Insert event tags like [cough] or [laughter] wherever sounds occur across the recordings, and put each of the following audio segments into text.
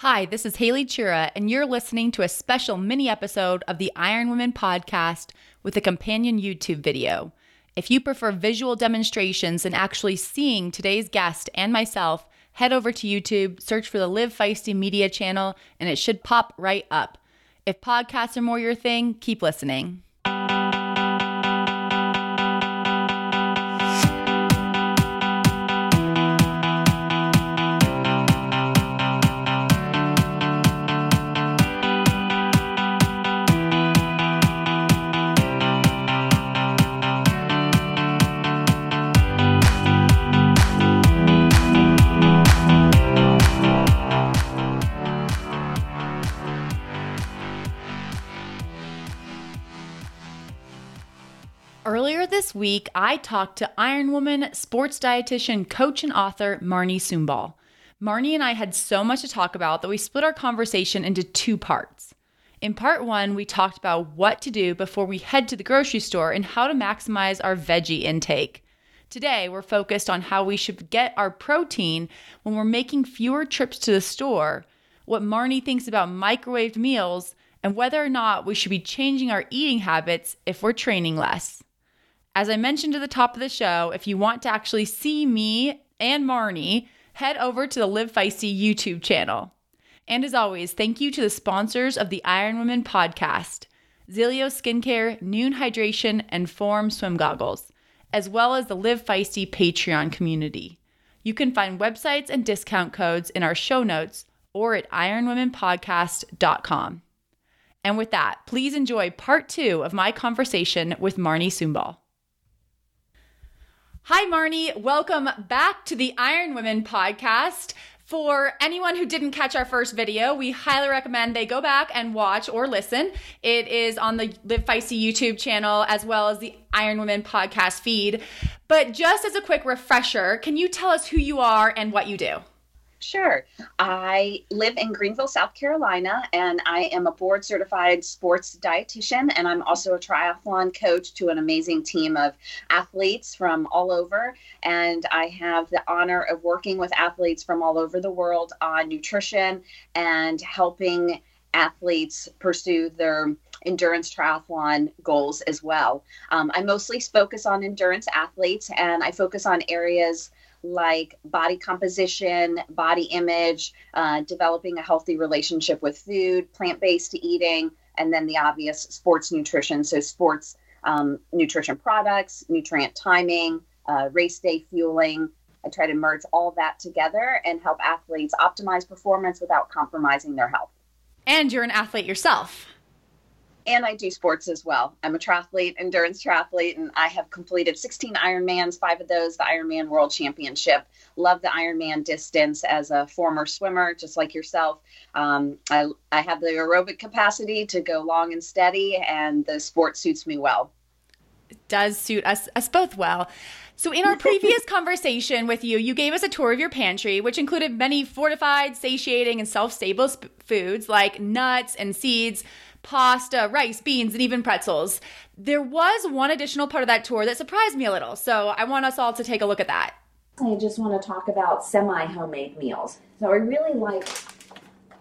Hi, this is Haley Chura, and you're listening to a special mini episode of the Iron Women podcast with a companion YouTube video. If you prefer visual demonstrations and actually seeing today's guest and myself, head over to YouTube, search for the Live Feisty Media channel, and it should pop right up. If podcasts are more your thing, keep listening. Week, I talked to Iron Woman, sports dietitian, coach, and author Marnie Sumbal. Marnie and I had so much to talk about that we split our conversation into two parts. In part one, we talked about what to do before we head to the grocery store and how to maximize our veggie intake. Today, we're focused on how we should get our protein when we're making fewer trips to the store, what Marnie thinks about microwaved meals, and whether or not we should be changing our eating habits if we're training less. As I mentioned at the top of the show, if you want to actually see me and Marnie, head over to the Live Feisty YouTube channel. And as always, thank you to the sponsors of the Iron Women podcast Zealios Skincare, Nuun Hydration, and Form Swim Goggles, as well as the Live Feisty Patreon community. You can find websites and discount codes in our show notes or at ironwomenpodcast.com. And with that, please enjoy part two of my conversation with Marnie Sumbal. Hi, Marnie. Welcome back to the Iron Women podcast. For anyone who didn't catch our first video, we highly recommend they go back and watch or listen. It is on the Live Feisty YouTube channel as well as the Iron Women podcast feed. But just as a quick refresher, can you tell us who you are and what you do? Sure. I live in Greenville, South Carolina, and I am a board certified sports dietitian, and I'm also a triathlon coach to an amazing team of athletes from all over. And I have the honor of working with athletes from all over the world on nutrition and helping athletes pursue their endurance triathlon goals as well. Um, I mostly focus on endurance athletes, and I focus on areas like body composition, body image, uh, developing a healthy relationship with food, plant based eating, and then the obvious sports nutrition. So, sports um, nutrition products, nutrient timing, uh, race day fueling. I try to merge all that together and help athletes optimize performance without compromising their health. And you're an athlete yourself and I do sports as well. I'm a triathlete, endurance triathlete, and I have completed 16 Ironmans, five of those the Ironman World Championship. Love the Ironman distance as a former swimmer, just like yourself. Um, I, I have the aerobic capacity to go long and steady, and the sport suits me well. It does suit us, us both well. So, in our previous [laughs] conversation with you, you gave us a tour of your pantry, which included many fortified, satiating, and self stable sp- foods like nuts and seeds pasta, rice, beans, and even pretzels. There was one additional part of that tour that surprised me a little, so I want us all to take a look at that. I just want to talk about semi homemade meals. So I really like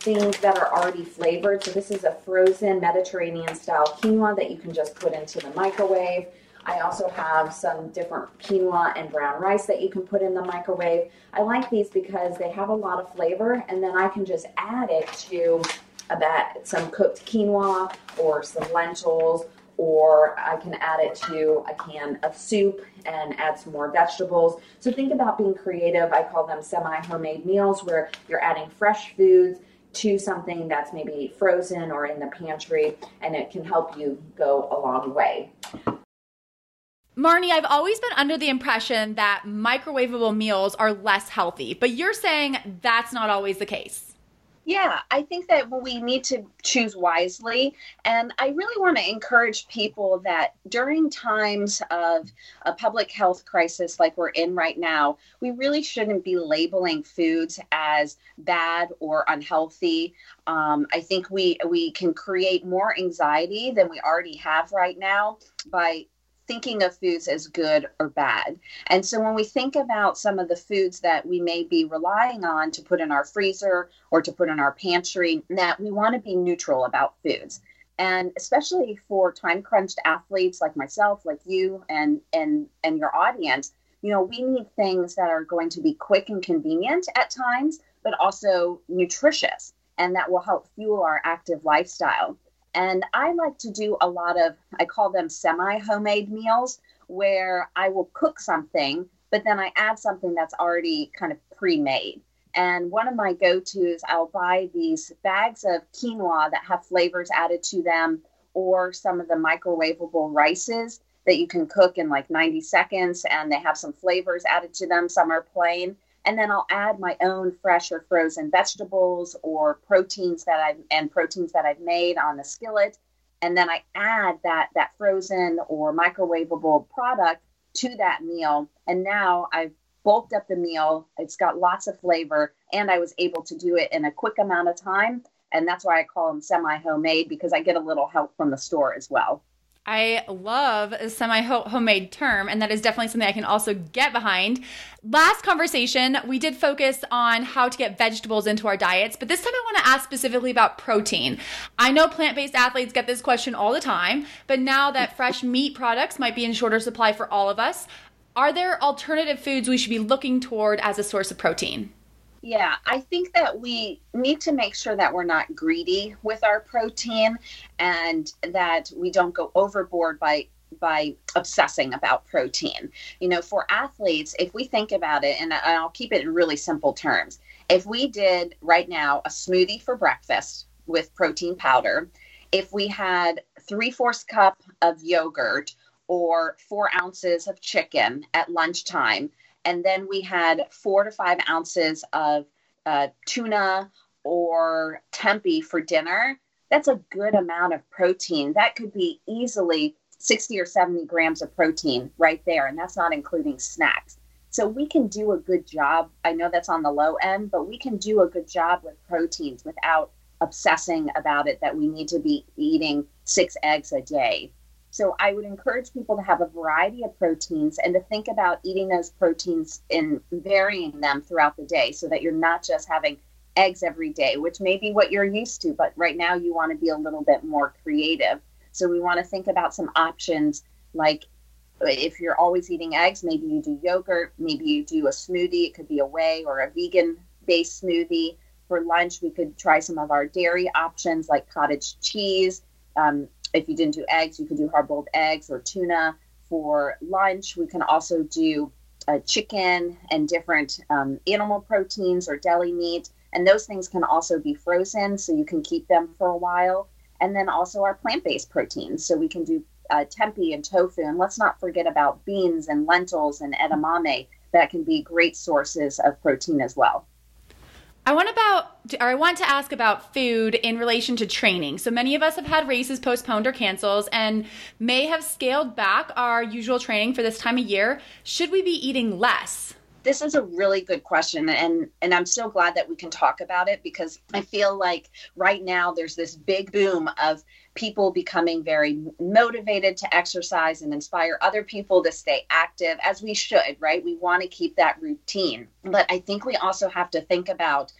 things that are already flavored. So this is a frozen Mediterranean style quinoa that you can just put into the microwave. I also have some different quinoa and brown rice that you can put in the microwave. I like these because they have a lot of flavor and then I can just add it to that some cooked quinoa or some lentils or I can add it to a can of soup and add some more vegetables. So think about being creative. I call them semi homemade meals where you're adding fresh foods to something that's maybe frozen or in the pantry and it can help you go a long way. Marnie, I've always been under the impression that microwavable meals are less healthy, but you're saying that's not always the case. Yeah, I think that we need to choose wisely. And I really want to encourage people that during times of a public health crisis like we're in right now, we really shouldn't be labeling foods as bad or unhealthy. Um, I think we we can create more anxiety than we already have right now by thinking of foods as good or bad. And so when we think about some of the foods that we may be relying on to put in our freezer or to put in our pantry, that we want to be neutral about foods. And especially for time crunched athletes like myself, like you and and and your audience, you know, we need things that are going to be quick and convenient at times, but also nutritious and that will help fuel our active lifestyle. And I like to do a lot of, I call them semi homemade meals, where I will cook something, but then I add something that's already kind of pre made. And one of my go tos, I'll buy these bags of quinoa that have flavors added to them, or some of the microwavable rices that you can cook in like 90 seconds and they have some flavors added to them. Some are plain and then I'll add my own fresh or frozen vegetables or proteins that I and proteins that I've made on the skillet, and then I add that that frozen or microwavable product to that meal, and now I've bulked up the meal. It's got lots of flavor, and I was able to do it in a quick amount of time, and that's why I call them semi homemade because I get a little help from the store as well. I love a semi homemade term, and that is definitely something I can also get behind. Last conversation, we did focus on how to get vegetables into our diets, but this time I want to ask specifically about protein. I know plant based athletes get this question all the time, but now that fresh meat products might be in shorter supply for all of us, are there alternative foods we should be looking toward as a source of protein? Yeah, I think that we need to make sure that we're not greedy with our protein and that we don't go overboard by by obsessing about protein. You know, for athletes, if we think about it, and I'll keep it in really simple terms, if we did right now a smoothie for breakfast with protein powder, if we had three fourths cup of yogurt or four ounces of chicken at lunchtime, and then we had four to five ounces of uh, tuna or tempeh for dinner. That's a good amount of protein. That could be easily 60 or 70 grams of protein right there, and that's not including snacks. So we can do a good job. I know that's on the low end, but we can do a good job with proteins without obsessing about it that we need to be eating six eggs a day. So I would encourage people to have a variety of proteins and to think about eating those proteins and varying them throughout the day so that you're not just having eggs every day, which may be what you're used to, but right now you want to be a little bit more creative. So we want to think about some options like if you're always eating eggs, maybe you do yogurt, maybe you do a smoothie. It could be a whey or a vegan based smoothie. For lunch, we could try some of our dairy options like cottage cheese. Um, if you didn't do eggs, you could do hard boiled eggs or tuna. For lunch, we can also do uh, chicken and different um, animal proteins or deli meat. And those things can also be frozen, so you can keep them for a while. And then also our plant based proteins. So we can do uh, tempeh and tofu. And let's not forget about beans and lentils and edamame that can be great sources of protein as well. I want about or I want to ask about food in relation to training. So many of us have had races postponed or canceled and may have scaled back our usual training for this time of year. Should we be eating less? This is a really good question and and i'm so glad that we can talk about it because i feel like right now there's this big boom of people becoming very motivated to exercise and inspire other people to stay active as we should right? We want to keep that routine. But i think we also have to think about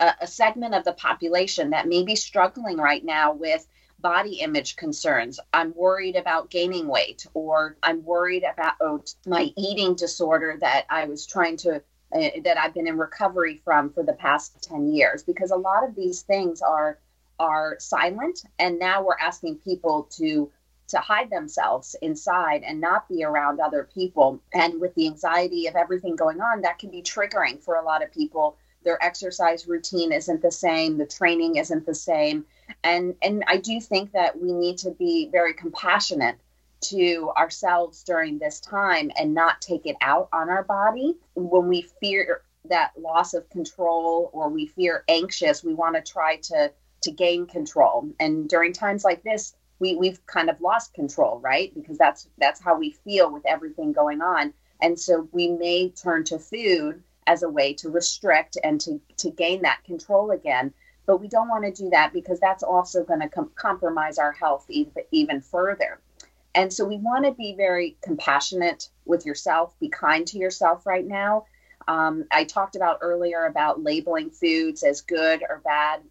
a, a segment of the population that may be struggling right now with body image concerns. I'm worried about gaining weight, or I'm worried about my eating disorder that I was trying to, uh, that I've been in recovery from for the past 10 years. Because a lot of these things are are silent and now we're asking people to to hide themselves inside and not be around other people and with the anxiety of everything going on that can be triggering for a lot of people their exercise routine isn't the same the training isn't the same. And and i do think that we need to be very compassionate to ourselves during this time and not take it out on our body. When we fear that loss of control or we fear anxious we want to try to to gain control. And during times like this we we've kind of lost control right? Because that's that's how we feel with everything going on. And so we may turn to food as a way to restrict and to to gain that control again but we don't want to do that because that's also going to com- compromise our health even, even further. And so we want to be very compassionate with yourself, be kind to yourself right now. Um, I talked about earlier about labeling foods as good or bad.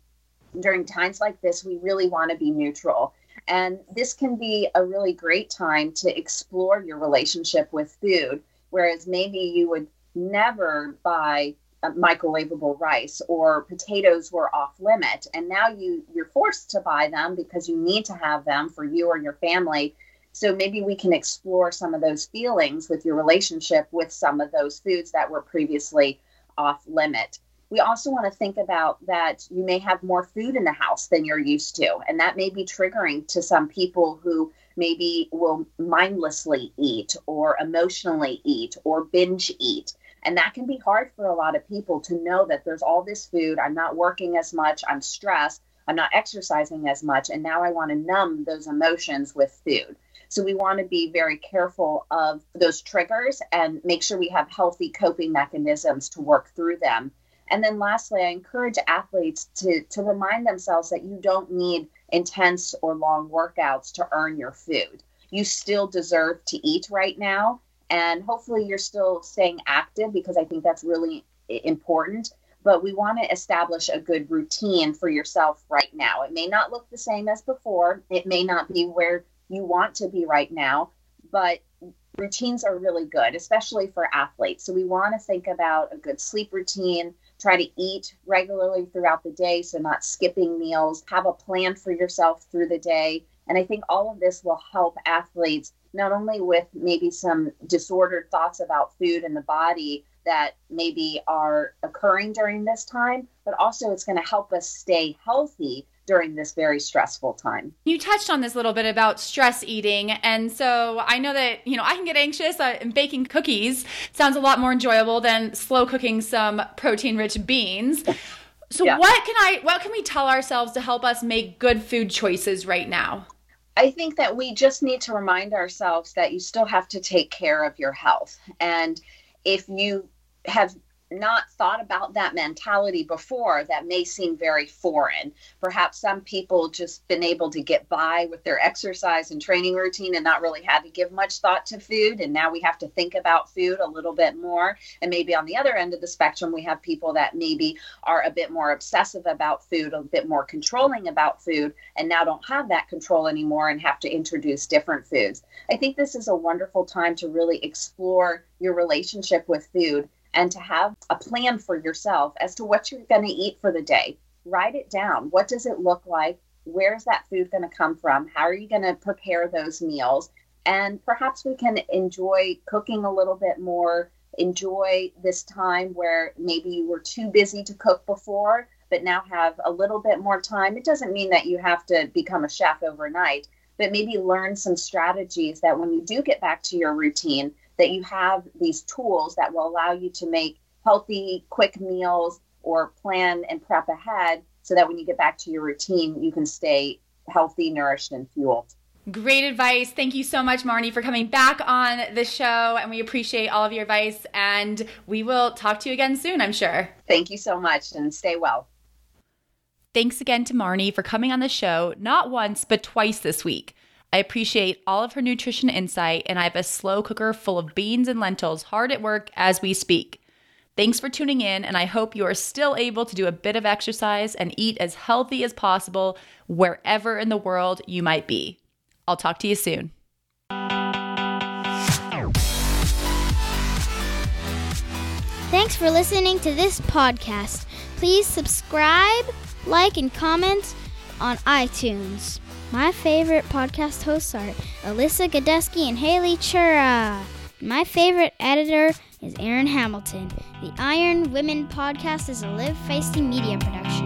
During times like this, we really want to be neutral. And this can be a really great time to explore your relationship with food, whereas maybe you would never buy uh, microwavable rice or potatoes were off limit. And now you you're forced to buy them because you need to have them for you or your family. So maybe we can explore some of those feelings with your relationship with some of those foods that were previously off limit. We also want to think about that you may have more food in the house than you're used to and that may be triggering to some people who maybe will mindlessly eat or emotionally eat or binge eat and that can be hard for a lot of people to know that there's all this food. I'm not working as much. I'm stressed. I'm not exercising as much. And now I want to numb those emotions with food. So we want to be very careful of those triggers and make sure we have healthy coping mechanisms to work through them. And then lastly, I encourage athletes to, to remind themselves that you don't need intense or long workouts to earn your food. You still deserve to eat right now and hopefully you're still staying active because I think that's really important. But we want to establish a good routine for yourself right now. It may not look the same as before, it may not be where you want to be right now, but routines are really good, especially for athletes. So we want to think about a good sleep routine, try to eat regularly throughout the day, so not skipping meals, have a plan for yourself through the day. And I think all of this will help athletes not only with maybe some disordered thoughts about food and the body that maybe are occurring during this time, but also it's going to help us stay healthy during this very stressful time. You touched on this a little bit about stress eating. And so I know that, you know, I can get anxious uh, and baking cookies sounds a lot more enjoyable than slow cooking some protein rich beans. So yeah. what can I what can we tell ourselves to help us make good food choices right now? I think that we just need to remind ourselves that you still have to take care of your health. And if you have not thought about that mentality before that may seem very foreign. Perhaps some people just been able to get by with their exercise and training routine and not really had to give much thought to food. And now we have to think about food a little bit more. And maybe on the other end of the spectrum, we have people that maybe are a bit more obsessive about food, a bit more controlling about food, and now don't have that control anymore and have to introduce different foods. I think this is a wonderful time to really explore your relationship with food and to have a plan for yourself as to what you're going to eat for the day. Write it down. What does it look like? Where's that food going to come from? How are you going to prepare those meals? And perhaps we can enjoy cooking a little bit more, enjoy this time where maybe you were too busy to cook before, but now have a little bit more time. It doesn't mean that you have to become a chef overnight, but maybe learn some strategies that when you do get back to your routine, that you have these tools that will allow you to make healthy, quick meals or plan and prep ahead so that when you get back to your routine, you can stay healthy, nourished, and fueled. Great advice. Thank you so much, Marnie, for coming back on the show. And we appreciate all of your advice. And we will talk to you again soon, I'm sure. Thank you so much and stay well. Thanks again to Marnie for coming on the show, not once, but twice this week. I appreciate all of her nutrition insight, and I have a slow cooker full of beans and lentils hard at work as we speak. Thanks for tuning in, and I hope you are still able to do a bit of exercise and eat as healthy as possible wherever in the world you might be. I'll talk to you soon. Thanks for listening to this podcast. Please subscribe, like, and comment on iTunes. My favorite podcast hosts are Alyssa Godesky and Haley Chura. My favorite editor is Aaron Hamilton. The Iron Women podcast is a live feisty media production.